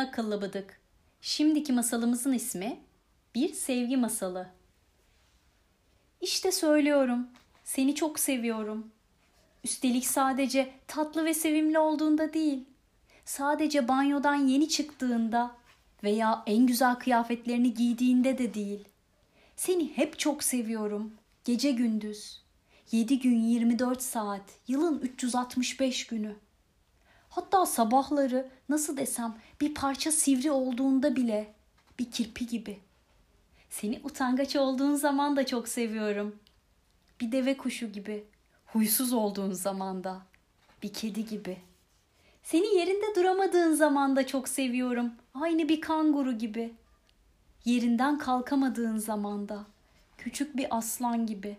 akıllı bıdık. Şimdiki masalımızın ismi Bir Sevgi Masalı. İşte söylüyorum. Seni çok seviyorum. Üstelik sadece tatlı ve sevimli olduğunda değil. Sadece banyodan yeni çıktığında veya en güzel kıyafetlerini giydiğinde de değil. Seni hep çok seviyorum. Gece gündüz. 7 gün 24 saat, yılın 365 günü. Hatta sabahları nasıl desem bir parça sivri olduğunda bile bir kirpi gibi. Seni utangaç olduğun zaman da çok seviyorum. Bir deve kuşu gibi. Huysuz olduğun zaman da bir kedi gibi. Seni yerinde duramadığın zaman da çok seviyorum. Aynı bir kanguru gibi. Yerinden kalkamadığın zaman da küçük bir aslan gibi.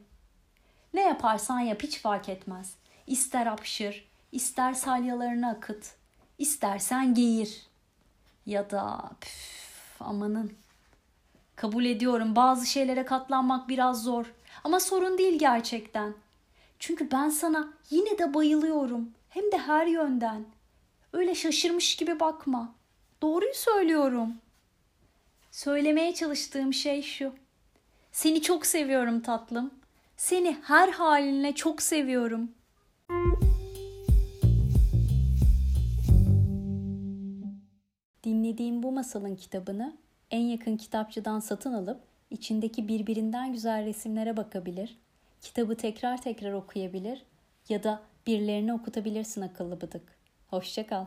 Ne yaparsan yap hiç fark etmez. İster apşır, ister salyalarını akıt, istersen geğir. Ya da püf, amanın. Kabul ediyorum bazı şeylere katlanmak biraz zor. Ama sorun değil gerçekten. Çünkü ben sana yine de bayılıyorum. Hem de her yönden. Öyle şaşırmış gibi bakma. Doğruyu söylüyorum. Söylemeye çalıştığım şey şu. Seni çok seviyorum tatlım. Seni her halinle çok seviyorum. Dinlediğim bu masalın kitabını en yakın kitapçıdan satın alıp içindeki birbirinden güzel resimlere bakabilir, kitabı tekrar tekrar okuyabilir ya da birilerine okutabilirsin akıllı bıdık. Hoşçakal.